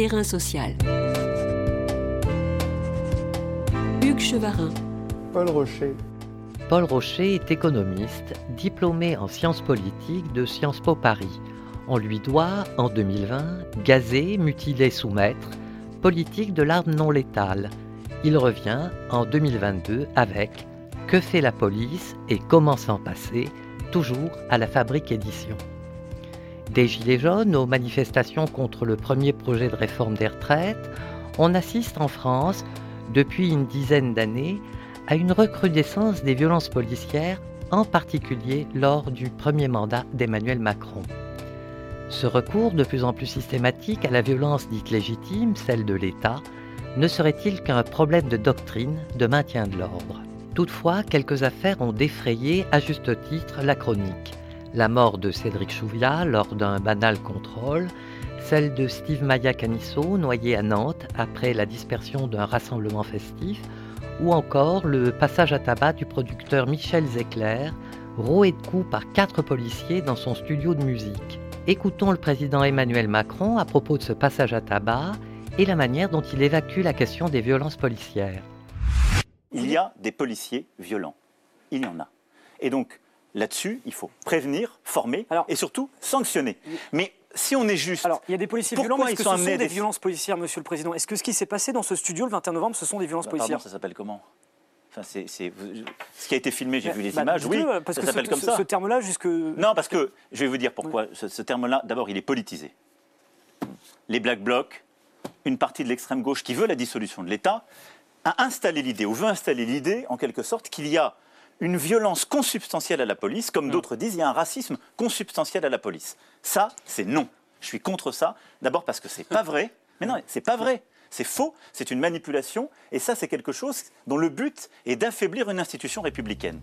Terrain social. Hugues Chevarin. Paul Rocher. Paul Rocher est économiste, diplômé en sciences politiques de Sciences Po Paris. On lui doit, en 2020, Gazé, mutilé, soumettre, politique de l'arme non létale. Il revient en 2022 avec Que fait la police et comment s'en passer, toujours à la Fabrique Édition. Des Gilets jaunes aux manifestations contre le premier projet de réforme des retraites, on assiste en France, depuis une dizaine d'années, à une recrudescence des violences policières, en particulier lors du premier mandat d'Emmanuel Macron. Ce recours de plus en plus systématique à la violence dite légitime, celle de l'État, ne serait-il qu'un problème de doctrine, de maintien de l'ordre? Toutefois, quelques affaires ont défrayé à juste titre la chronique. La mort de Cédric Chouviat lors d'un banal contrôle, celle de Steve Maya Canisso noyé à Nantes après la dispersion d'un rassemblement festif, ou encore le passage à tabac du producteur Michel Zecler, roué de coups par quatre policiers dans son studio de musique. Écoutons le président Emmanuel Macron à propos de ce passage à tabac et la manière dont il évacue la question des violences policières. Il y a des policiers violents. Il y en a. Et donc, là-dessus, il faut prévenir, former et surtout sanctionner. Mais si on est juste. Alors, il y a des policiers violents, mais est-ce que ce sont des, violences policières, monsieur le Président? Est-ce que ce qui s'est passé dans ce studio le 21 novembre, ce sont des violences bah, policières Ça s'appelle comment? Enfin, c'est, ce qui a été filmé, j'ai vu les bah, images, oui, parce ça que s'appelle ce, comme ça. Ce terme-là, jusque... Non, parce que, je vais vous dire pourquoi. Ce, terme-là, d'abord, il est politisé. Les Black Blocs, une partie de l'extrême gauche qui veut la dissolution de l'État, a installé l'idée, ou veut installer l'idée, en quelque sorte, qu'il y a une violence consubstantielle à la police, comme d'autres disent, il y a un racisme consubstantiel à la police. Ça, c'est non. Je suis contre ça. D'abord parce que c'est pas vrai. Mais non, c'est pas vrai. C'est faux, c'est une manipulation, et ça c'est quelque chose dont le but est d'affaiblir une institution républicaine.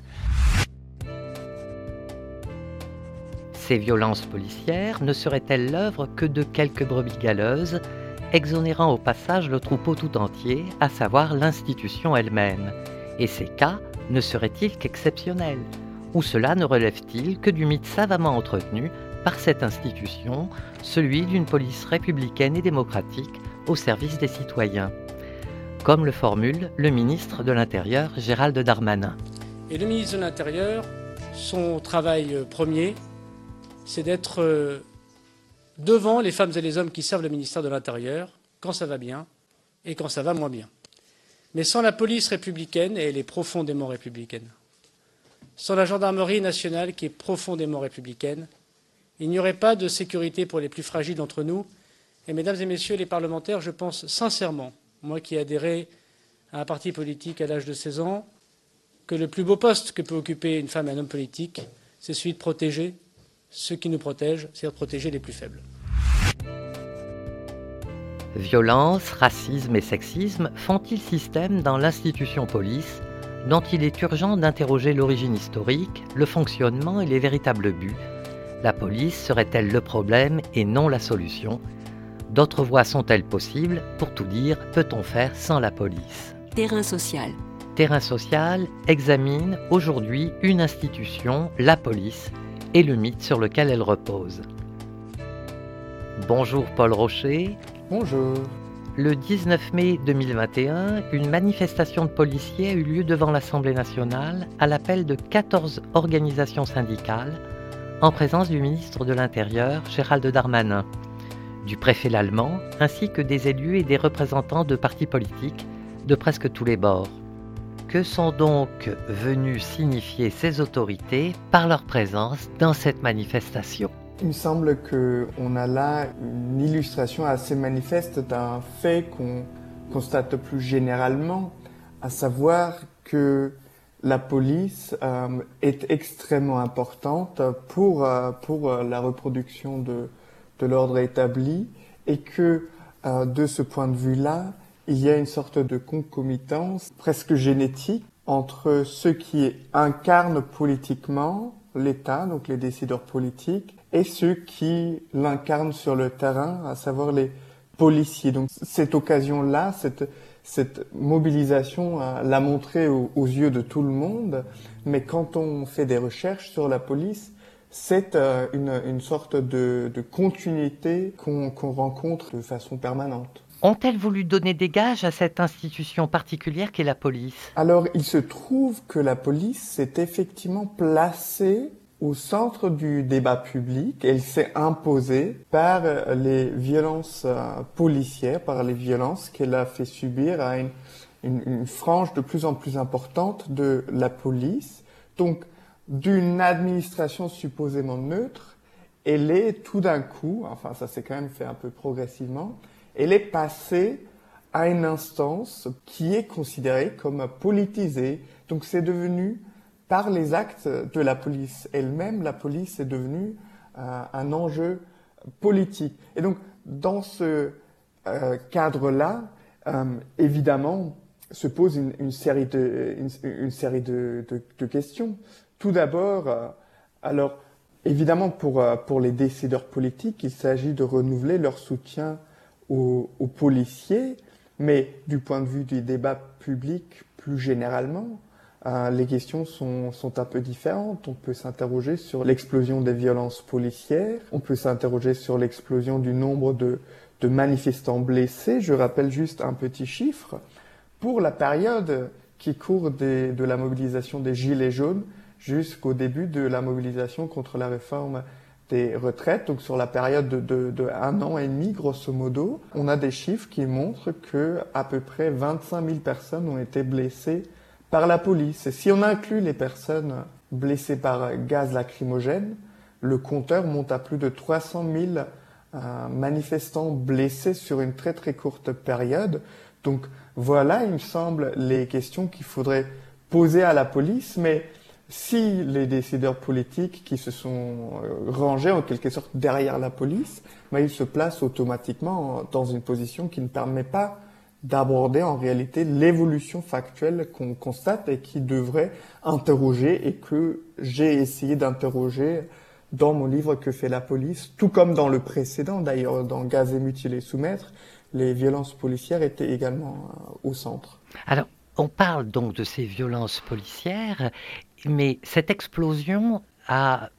Ces violences policières ne seraient-elles l'œuvre que de quelques brebis galeuses, exonérant au passage le troupeau tout entier, à savoir l'institution elle-même? Et ces cas ne seraient-ils qu'exceptionnels Ou cela ne relève-t-il que du mythe savamment entretenu par cette institution, celui d'une police républicaine et démocratique au service des citoyens, comme le formule le ministre de l'Intérieur Gérald Darmanin. Et le ministre de l'Intérieur, son travail euh, premier, c'est d'être euh, devant les femmes et les hommes qui servent le ministère de l'Intérieur, quand ça va bien et quand ça va moins bien. Mais sans la police républicaine, et elle est profondément républicaine, sans la gendarmerie nationale qui est profondément républicaine, il n'y aurait pas de sécurité pour les plus fragiles d'entre nous. Et mesdames et messieurs les parlementaires, je pense sincèrement, moi qui ai adhéré à un parti politique à l'âge de 16 ans, que le plus beau poste que peut occuper une femme et un homme politique, c'est celui de protéger ceux qui nous protègent, c'est-à-dire protéger les plus faibles. Violence, racisme et sexisme font-ils système dans l'institution police, dont il est urgent d'interroger l'origine historique, le fonctionnement et les véritables buts? La police serait-elle le problème et non la solution? D'autres voies sont-elles possibles? Pour tout dire, peut-on faire sans la police? Terrain social. Terrain social examine aujourd'hui une institution, la police, et le mythe sur lequel elle repose. Bonjour Paul Rocher. Bonjour. Le 19 mai 2021, une manifestation de policiers a eu lieu devant l'Assemblée nationale à l'appel de 14 organisations syndicales en présence du ministre de l'Intérieur, Gérald Darmanin, du préfet l'allemand, ainsi que des élus et des représentants de partis politiques de presque tous les bords. Que sont donc venus signifier ces autorités par leur présence dans cette manifestation? Il me semble qu'on a là une illustration assez manifeste d'un fait qu'on constate plus généralement, à savoir que la police euh, est extrêmement importante pour, euh, pour euh, la reproduction de, de l'ordre établi et que de ce point de vue-là, il y a une sorte de concomitance presque génétique entre ceux qui incarnent politiquement l'État, donc les décideurs politiques, et ceux qui l'incarnent sur le terrain, à savoir les policiers. Donc cette occasion-là, cette, cette mobilisation l'a montré aux, yeux de tout le monde, mais quand on fait des recherches sur la police, c'est euh, une, sorte de, continuité qu'on rencontre de façon permanente. Ont-elles voulu donner des gages à cette institution particulière qu'est la police? Alors, il se trouve que la police s'est effectivement placée au centre du débat public. Elle s'est imposée par les violences euh, policières, par les violences qu'elle a fait subir à une, une, frange de plus en plus importante de la police. Donc, d'une administration supposément neutre, elle est tout d'un coup, enfin ça s'est quand même fait un peu progressivement, elle est passée à une instance qui est considérée comme politisée. Donc c'est devenu, par les actes de la police elle-même, la police est devenue euh, un enjeu politique. Et donc dans ce euh, cadre-là, euh, évidemment, se pose une, série de, de, questions. Tout d'abord, alors évidemment pour, pour les décideurs politiques, il s'agit de renouveler leur soutien aux, aux, policiers, mais du point de vue du débat public plus généralement, euh, les questions sont, sont un peu différentes. On peut s'interroger sur l'explosion des violences policières, on peut s'interroger sur l'explosion du nombre de, de manifestants blessés. Je rappelle juste un petit chiffre. Pour la période qui court de la mobilisation des Gilets jaunes jusqu'au début de la mobilisation contre la réforme des retraites, donc sur la période de, de, un an et demi, grosso modo, on a des chiffres qui montrent que à peu près 25 000 personnes ont été blessées par la police. Et si on inclut les personnes blessées par gaz lacrymogène, le compteur monte à plus de 300 000 euh, manifestants blessés sur une très très courte période. Donc voilà, il me semble, les questions qu'il faudrait poser à la police, mais si les décideurs politiques qui se sont euh, rangés en quelque sorte derrière la police, ils se placent automatiquement dans une position qui ne permet pas d'aborder en réalité l'évolution factuelle qu'on constate et qui devrait interroger et que j'ai essayé d'interroger dans mon livre Que fait la police, tout comme dans le précédent d'ailleurs, dans Gazer, mutiler, soumettre, les violences policières étaient également euh, au centre. Alors, on parle donc de ces violences policières, mais cette explosion a,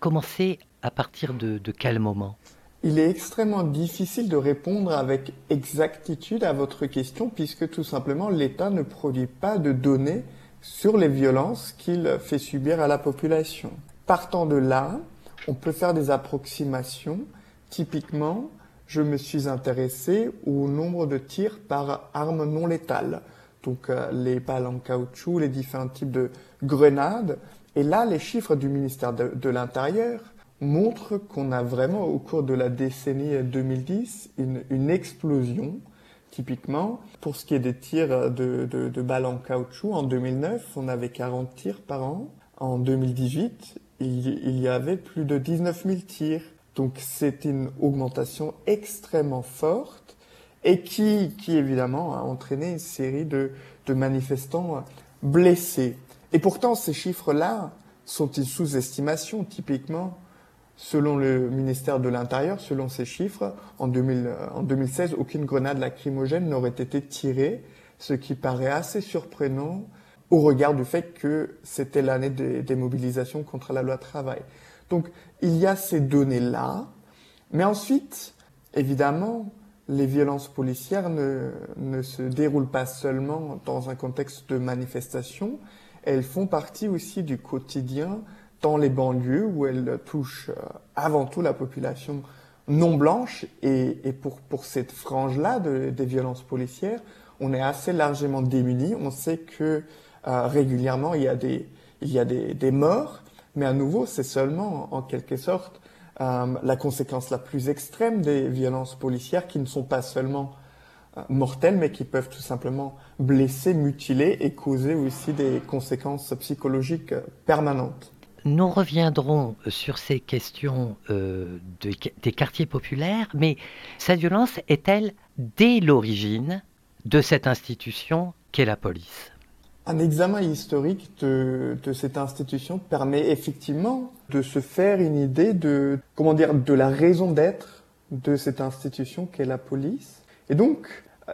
commencé à partir de, de quel moment? Il est extrêmement difficile de répondre avec exactitude à votre question puisque tout simplement l'État ne produit pas de données sur les violences qu'il fait subir à la population. Partant de là, on peut faire des approximations. Typiquement, je me suis intéressé au nombre de tirs par arme non létale. Donc euh, les balles en caoutchouc, les différents types de grenades. Et là, les chiffres du ministère de, l'Intérieur montrent qu'on a vraiment, au cours de la décennie 2010, une, une, explosion. Typiquement, pour ce qui est des tirs de, de, balles en caoutchouc, en 2009, on avait 40 tirs par an. En 2018, il, il y avait plus de 19 000 tirs. Donc c'est une augmentation extrêmement forte et qui, qui évidemment a entraîné une série de, manifestants blessés. Et pourtant ces chiffres-là sont une sous-estimation typiquement. Selon le ministère de l'Intérieur, selon ces chiffres, en, 2000, en 2016, aucune grenade lacrymogène n'aurait été tirée, ce qui paraît assez surprenant au regard du fait que c'était l'année des, des mobilisations contre la loi travail. Donc il y a ces données-là, mais ensuite, évidemment, les violences policières ne, ne, se déroulent pas seulement dans un contexte de manifestation, elles font partie aussi du quotidien dans les banlieues où elles touchent euh, avant tout la population non blanche et, et pour, pour cette frange-là de, des violences policières, on est assez largement démunis. On sait que euh, régulièrement il y a des, il y a des, des morts, mais à nouveau, c'est seulement, en quelque sorte, la conséquence la plus extrême des violences policières qui ne sont pas seulement euh, mortelles, mais qui peuvent tout simplement blesser, mutiler et causer aussi des conséquences psychologiques euh, permanentes. Nous reviendrons sur ces questions euh, de, des quartiers populaires, mais cette violence est-elle dès l'origine de cette institution qu'est la police? Un examen historique de, de, cette institution permet effectivement de se faire une idée de, comment dire, de la raison d'être de cette institution qu'est la police. Et donc,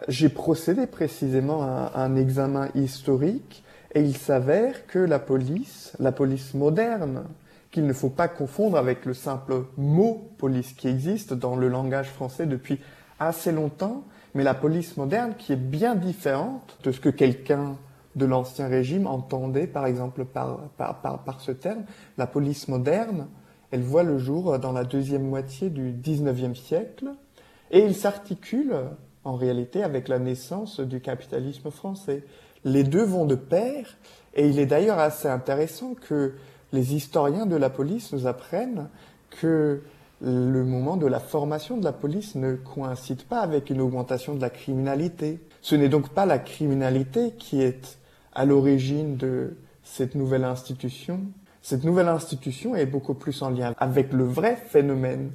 j'ai procédé précisément à un examen historique et il s'avère que la police, la police moderne, qu'il ne faut pas confondre avec le simple mot police qui existe dans le langage français depuis assez longtemps, mais la police moderne qui est bien différente de ce que quelqu'un de l'ancien régime entendait par exemple par, par, par, ce terme. La police moderne, elle voit le jour dans la deuxième moitié du XIXe siècle et il s'articule en réalité avec la naissance du capitalisme français. Les deux vont de pair et il est d'ailleurs assez intéressant que les historiens de la police nous apprennent que le moment de la formation de la police ne coïncide pas avec une augmentation de la criminalité. Ce n'est donc pas la criminalité qui est à l'origine de cette nouvelle institution. Cette nouvelle institution est beaucoup plus en lien avec le vrai phénomène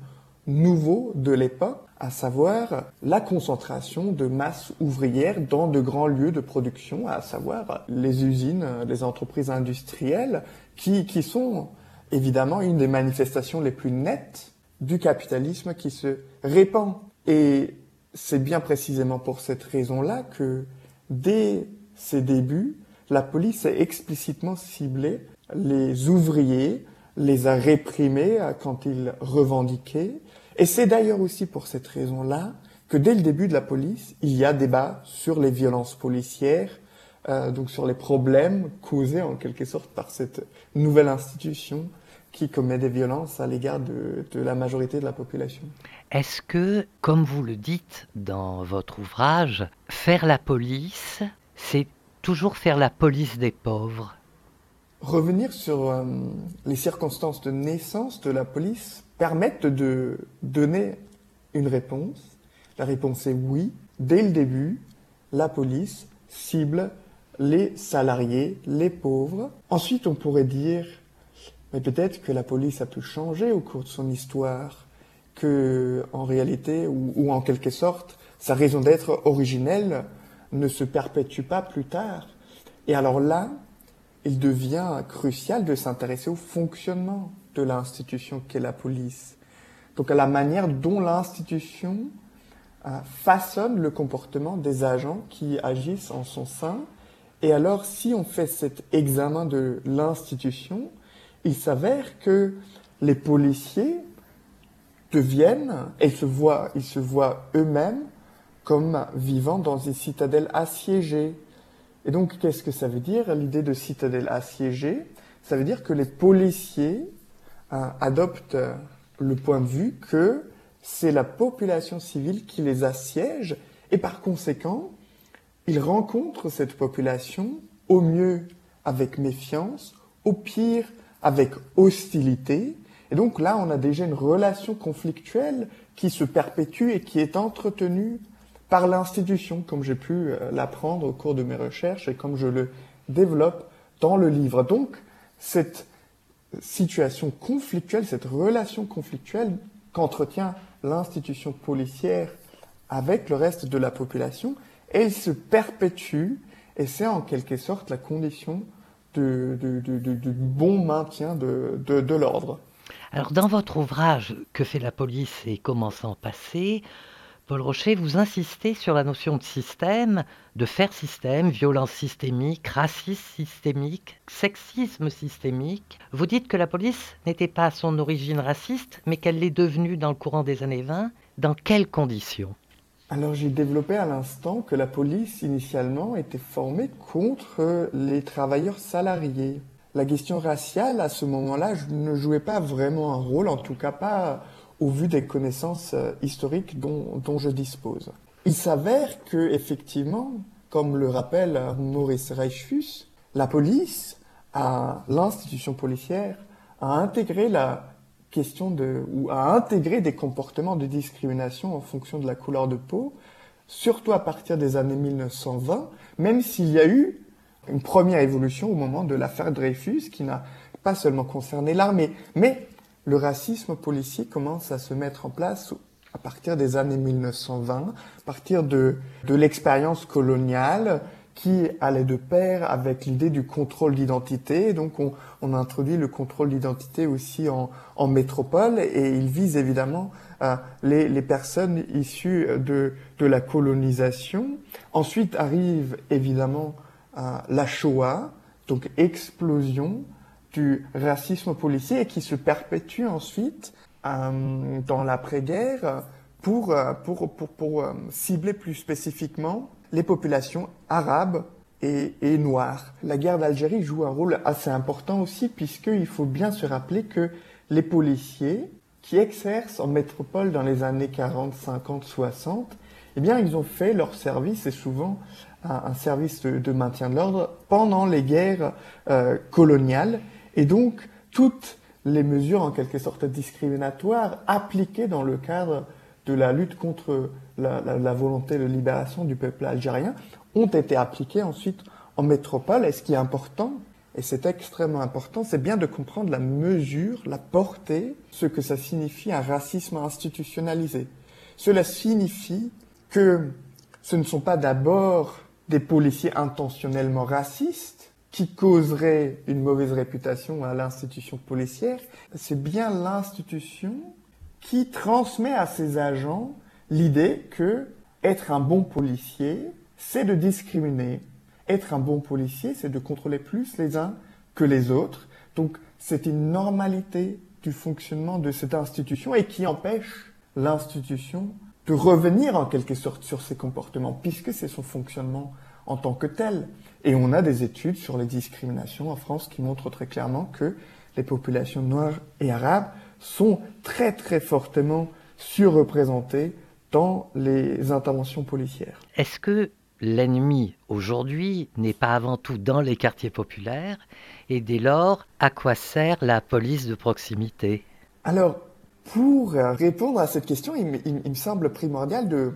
nouveau de l'époque, à savoir la concentration de masses ouvrières dans de grands lieux de production, à savoir les usines, les entreprises industrielles, qui, qui sont évidemment une des manifestations les plus nettes du capitalisme qui se répand. Et c'est bien précisément pour cette raison-là que dès ses débuts, la police a explicitement ciblé les ouvriers, les a réprimés quand ils revendiquaient. Et c'est d'ailleurs aussi pour cette raison-là que dès le début de la police, il y a débat sur les violences policières, euh, donc sur les problèmes causés en quelque sorte par cette nouvelle institution qui commet des violences à l'égard de, de, la majorité de la population. Est-ce que, comme vous le dites dans votre ouvrage, faire la police, c'est toujours faire la police des pauvres Revenir sur euh, les circonstances de naissance de la police permettent de donner une réponse. La réponse est oui. Dès le début, la police cible les salariés, les pauvres. Ensuite, on pourrait dire, mais peut-être que la police a pu changer au cours de son histoire, que en réalité, ou, ou en quelque sorte, sa raison d'être originelle ne se perpétue pas plus tard. Et alors là, il devient crucial de s'intéresser au fonctionnement de l'institution qu'est la police. Donc à la manière dont l'institution euh, façonne le comportement des agents qui agissent en son sein. Et alors, si on fait cet examen de l'institution, il s'avère que les policiers deviennent, et se voient, ils se voient eux-mêmes comme vivant dans une citadelle assiégée. Et donc, qu'est-ce que ça veut dire, l'idée de citadelle assiégée? Ça veut dire que les policiers euh, adoptent le point de vue que c'est la population civile qui les assiège, et par conséquent, ils rencontrent cette population au mieux avec méfiance, au pire avec hostilité. Et donc là, on a déjà une relation conflictuelle qui se perpétue et qui est entretenue par l'institution, comme j'ai pu euh, l'apprendre au cours de mes recherches et comme je le développe dans le livre. Donc, cette situation conflictuelle, cette relation conflictuelle qu'entretient l'institution policière avec le reste de la population, elle se perpétue et c'est en quelque sorte la condition du bon maintien de, de l'ordre. Alors dans votre ouvrage Que fait la police et comment s'en passer, Paul Rocher, vous insistez sur la notion de système, de faire système, violence systémique, racisme systémique, sexisme systémique. Vous dites que la police n'était pas à son origine raciste, mais qu'elle l'est devenue dans le courant des années 20. Dans quelles conditions? Alors j'ai développé à l'instant que la police initialement était formée contre les travailleurs salariés. La question raciale à ce moment-là ne jouait pas vraiment un rôle, en tout cas pas au vu des connaissances euh, historiques dont, je dispose. Il s'avère que, effectivement, comme le rappelle Maurice Reichfus, la police, l'institution policière, a intégré la question de, ou a intégré des comportements de discrimination en fonction de la couleur de peau, surtout à partir des années 1920, même s'il y a eu une première évolution au moment de l'affaire Dreyfus, qui n'a pas seulement concerné l'armée, mais le racisme policier commence à se mettre en place à partir des années 1920, à partir de, de l'expérience coloniale qui allait de pair avec l'idée du contrôle d'identité. Donc on, introduit le contrôle d'identité aussi en, en, métropole et il vise évidemment euh, les, les, personnes issues de, de, la colonisation. Ensuite arrive évidemment euh, la Shoah, donc explosion du racisme policier et qui se perpétue ensuite euh, dans l'après-guerre pour, euh, euh, cibler plus spécifiquement les populations arabes et, noires. La guerre d'Algérie joue un rôle assez important aussi puisqu'il faut bien se rappeler que les policiers qui exercent en métropole dans les années 40, 50, 60, eh bien, ils ont fait leur service et souvent un, service de, maintien de l'ordre pendant les guerres coloniales. Et donc, toutes les mesures en quelque sorte discriminatoires appliquées dans le cadre de la lutte contre la, volonté de libération du peuple algérien ont été appliquées ensuite en métropole. Et ce qui est important, et c'est extrêmement important, c'est bien de comprendre la mesure, la portée, ce que ça signifie un racisme institutionnalisé. Cela signifie que ce ne sont pas d'abord des policiers intentionnellement racistes qui causeraient une mauvaise réputation à l'institution policière, c'est bien l'institution qui transmet à ses agents l'idée que être un bon policier, c'est de discriminer. Être un bon policier, c'est de contrôler plus les uns que les autres. Donc, c'est une normalité du fonctionnement de cette institution et qui empêche l'institution de revenir en quelque sorte sur ses comportements, puisque c'est son fonctionnement en tant que tel. Et on a des études sur les discriminations en France qui montrent très clairement que les populations noires et arabes sont très très fortement surreprésentées dans les interventions policières. Est-ce que l'ennemi aujourd'hui n'est pas avant tout dans les quartiers populaires et dès lors, à quoi sert la police de proximité? Alors, pour répondre à cette question, il, me semble primordial de,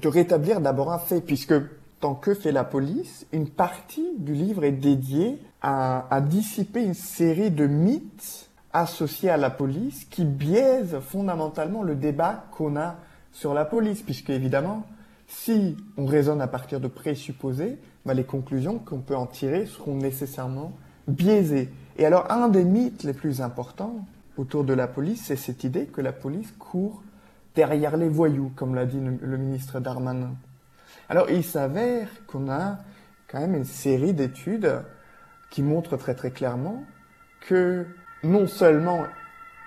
de rétablir d'abord un fait, puisque tant que fait la police, une partie du livre est dédiée à, dissiper une série de mythes associés à la police qui biaisent fondamentalement le débat qu'on a sur la police, puisque évidemment, si on raisonne à partir de présupposés, bah, les conclusions qu'on peut en tirer seront nécessairement biaisées. Et alors, un des mythes les plus importants autour de la police, c'est cette idée que la police court derrière les voyous, comme l'a dit le ministre Darmanin. Alors, il s'avère qu'on a quand même une série d'études qui montrent très très clairement que non seulement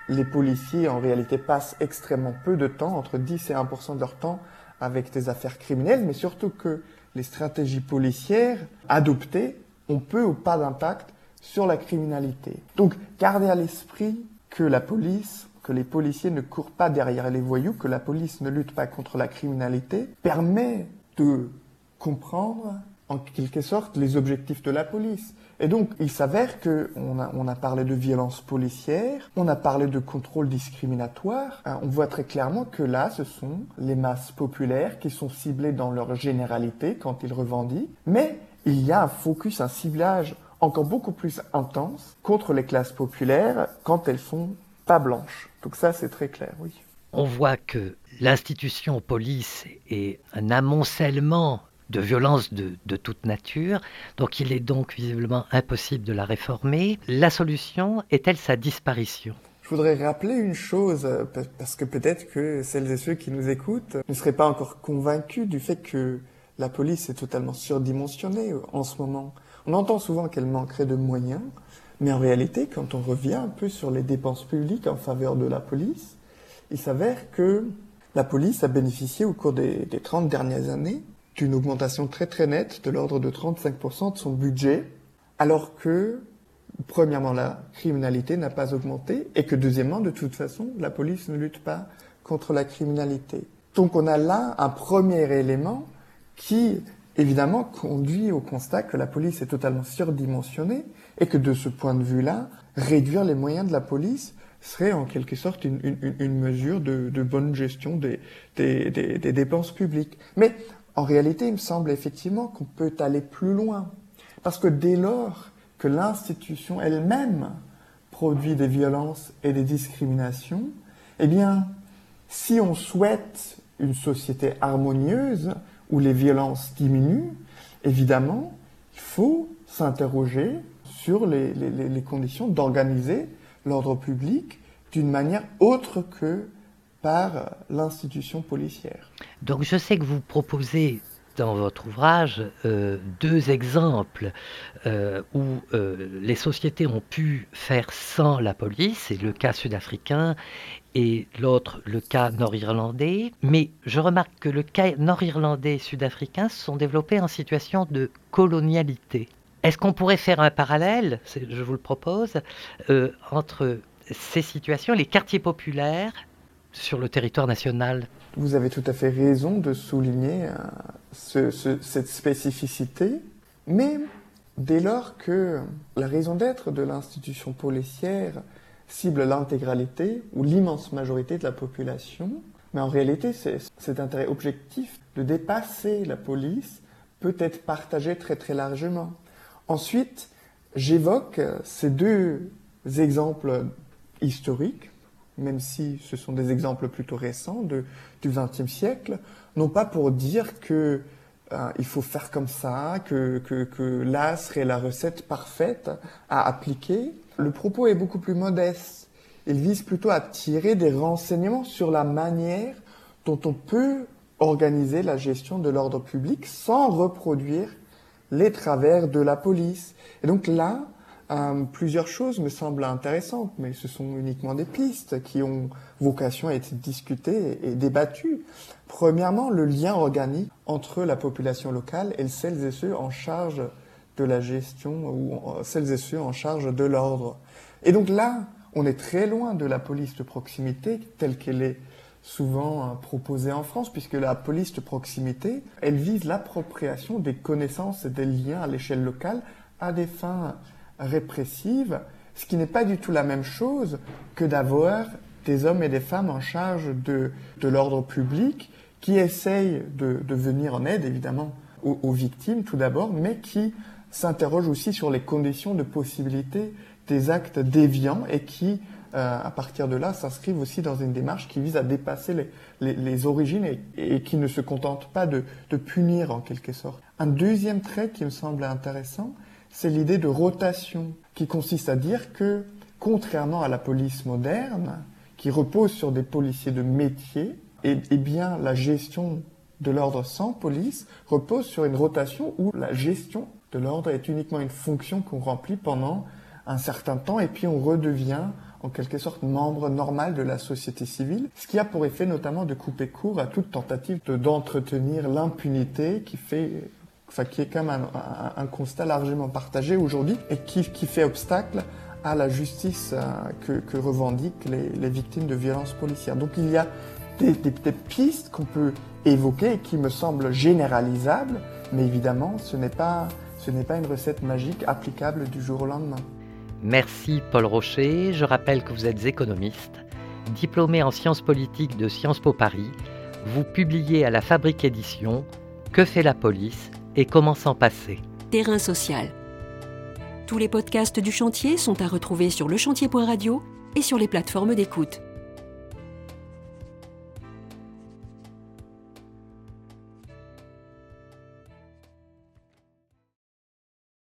les policiers en réalité passent extrêmement peu de temps, entre 10 et 1% de leur temps, avec des affaires criminelles, mais surtout que les stratégies policières adoptées ont peu ou pas d'impact sur la criminalité. Donc, gardez à l'esprit que la police, que les policiers ne courent pas derrière les voyous, que la police ne lutte pas contre la criminalité, permet de comprendre en quelque sorte les objectifs de la police. Et donc, il s'avère qu'on a, on a parlé de violence policière, on a parlé de contrôle discriminatoire. On voit très clairement que là, ce sont les masses populaires qui sont ciblées dans leur généralité quand ils revendiquent. Mais il y a un focus, un ciblage encore beaucoup plus intense contre les classes populaires quand elles sont pas blanches. Donc ça, c'est très clair, oui. On voit que l'institution police est un amoncellement de violences de, de, toute nature, donc il est donc visiblement impossible de la réformer. La solution est-elle sa disparition? Je voudrais rappeler une chose, parce que peut-être que celles et ceux qui nous écoutent ne seraient pas encore convaincus du fait que la police est totalement surdimensionnée en ce moment. On entend souvent qu'elle manquerait de moyens, mais en réalité, quand on revient un peu sur les dépenses publiques en faveur de la police, il s'avère que la police a bénéficié au cours des, des 30 dernières années d'une augmentation très très nette de l'ordre de 35% de son budget, alors que, premièrement, la criminalité n'a pas augmenté et que, deuxièmement, de toute façon, la police ne lutte pas contre la criminalité. Donc on a là un premier élément qui, évidemment, conduit au constat que la police est totalement surdimensionnée et que, de ce point de vue-là, réduire les moyens de la police serait en quelque sorte une, une, une mesure de, de, bonne gestion des, des, des, dépenses publiques. Mais en réalité, il me semble effectivement qu'on peut aller plus loin. Parce que dès lors que l'institution elle-même produit des violences et des discriminations, eh bien, si on souhaite une société harmonieuse où les violences diminuent, évidemment, il faut s'interroger sur les, les, les conditions d'organiser l'ordre public d'une manière autre que par l'institution policière. Donc je sais que vous proposez dans votre ouvrage euh, deux exemples euh, où euh, les sociétés ont pu faire sans la police, c'est le cas sud-africain et l'autre le cas nord-irlandais. Mais je remarque que le cas nord-irlandais et sud-africain se sont développés en situation de colonialité. Est-ce qu'on pourrait faire un parallèle, je vous le propose, entre ces situations, les quartiers populaires sur le territoire national? Vous avez tout à fait raison de souligner cette spécificité, mais dès lors que la raison d'être de l'institution policière cible l'intégralité ou l'immense majorité de la population, mais en réalité cet intérêt objectif de dépasser la police peut être partagé très très largement. Ensuite, j'évoque ces deux exemples historiques, même si ce sont des exemples plutôt récents du XXe siècle, non pas pour dire que euh, il faut faire comme ça, que, que, que là serait la recette parfaite à appliquer. Le propos est beaucoup plus modeste. Il vise plutôt à tirer des renseignements sur la manière dont on peut organiser la gestion de l'ordre public sans reproduire les travers de la police. Et donc là, euh, plusieurs choses me semblent intéressantes, mais ce sont uniquement des pistes qui ont vocation à être discutées et débattues. Premièrement, le lien organique entre la population locale et celles et ceux en charge de la gestion ou celles et ceux en charge de l'ordre. Et donc là, on est très loin de la police de proximité telle qu'elle est souvent euh, proposée en France, puisque la police de proximité, elle vise l'appropriation des connaissances et des liens à l'échelle locale à des fins répressive, ce qui n'est pas du tout la même chose que d'avoir des hommes et des femmes en charge de, de l'ordre public qui essayent de, de, venir en aide, évidemment, aux, victimes tout d'abord, mais qui s'interrogent aussi sur les conditions de possibilité des actes déviants et qui, euh, à partir de là, s'inscrivent aussi dans une démarche qui vise à dépasser les, les, origines et, et, qui ne se contente pas de, de punir en quelque sorte. Un deuxième trait qui me semble intéressant, c'est l'idée de rotation, qui consiste à dire que, contrairement à la police moderne, qui repose sur des policiers de métier, eh, eh bien, la gestion de l'ordre sans police repose sur une rotation où la gestion de l'ordre est uniquement une fonction qu'on remplit pendant un certain temps et puis on redevient en quelque sorte membre normal de la société civile, ce qui a pour effet notamment de couper court à toute tentative d'entretenir l'impunité qui fait enfin, qui est quand même un, constat largement partagé aujourd'hui et qui, fait obstacle à la justice euh, que, que, revendiquent les, victimes de violences policières. Donc il y a des, pistes qu'on peut évoquer et qui me semblent généralisables, mais évidemment ce n'est pas, ce n'est pas une recette magique applicable du jour au lendemain. Merci Paul Rocher. Je rappelle que vous êtes économiste, diplômé en sciences politiques de Sciences Po Paris. Vous publiez à la Fabrique Édition Que fait la police et comment s'en passer? Terrain social. Tous les podcasts du chantier sont à retrouver sur lechantier.radio et sur les plateformes d'écoute.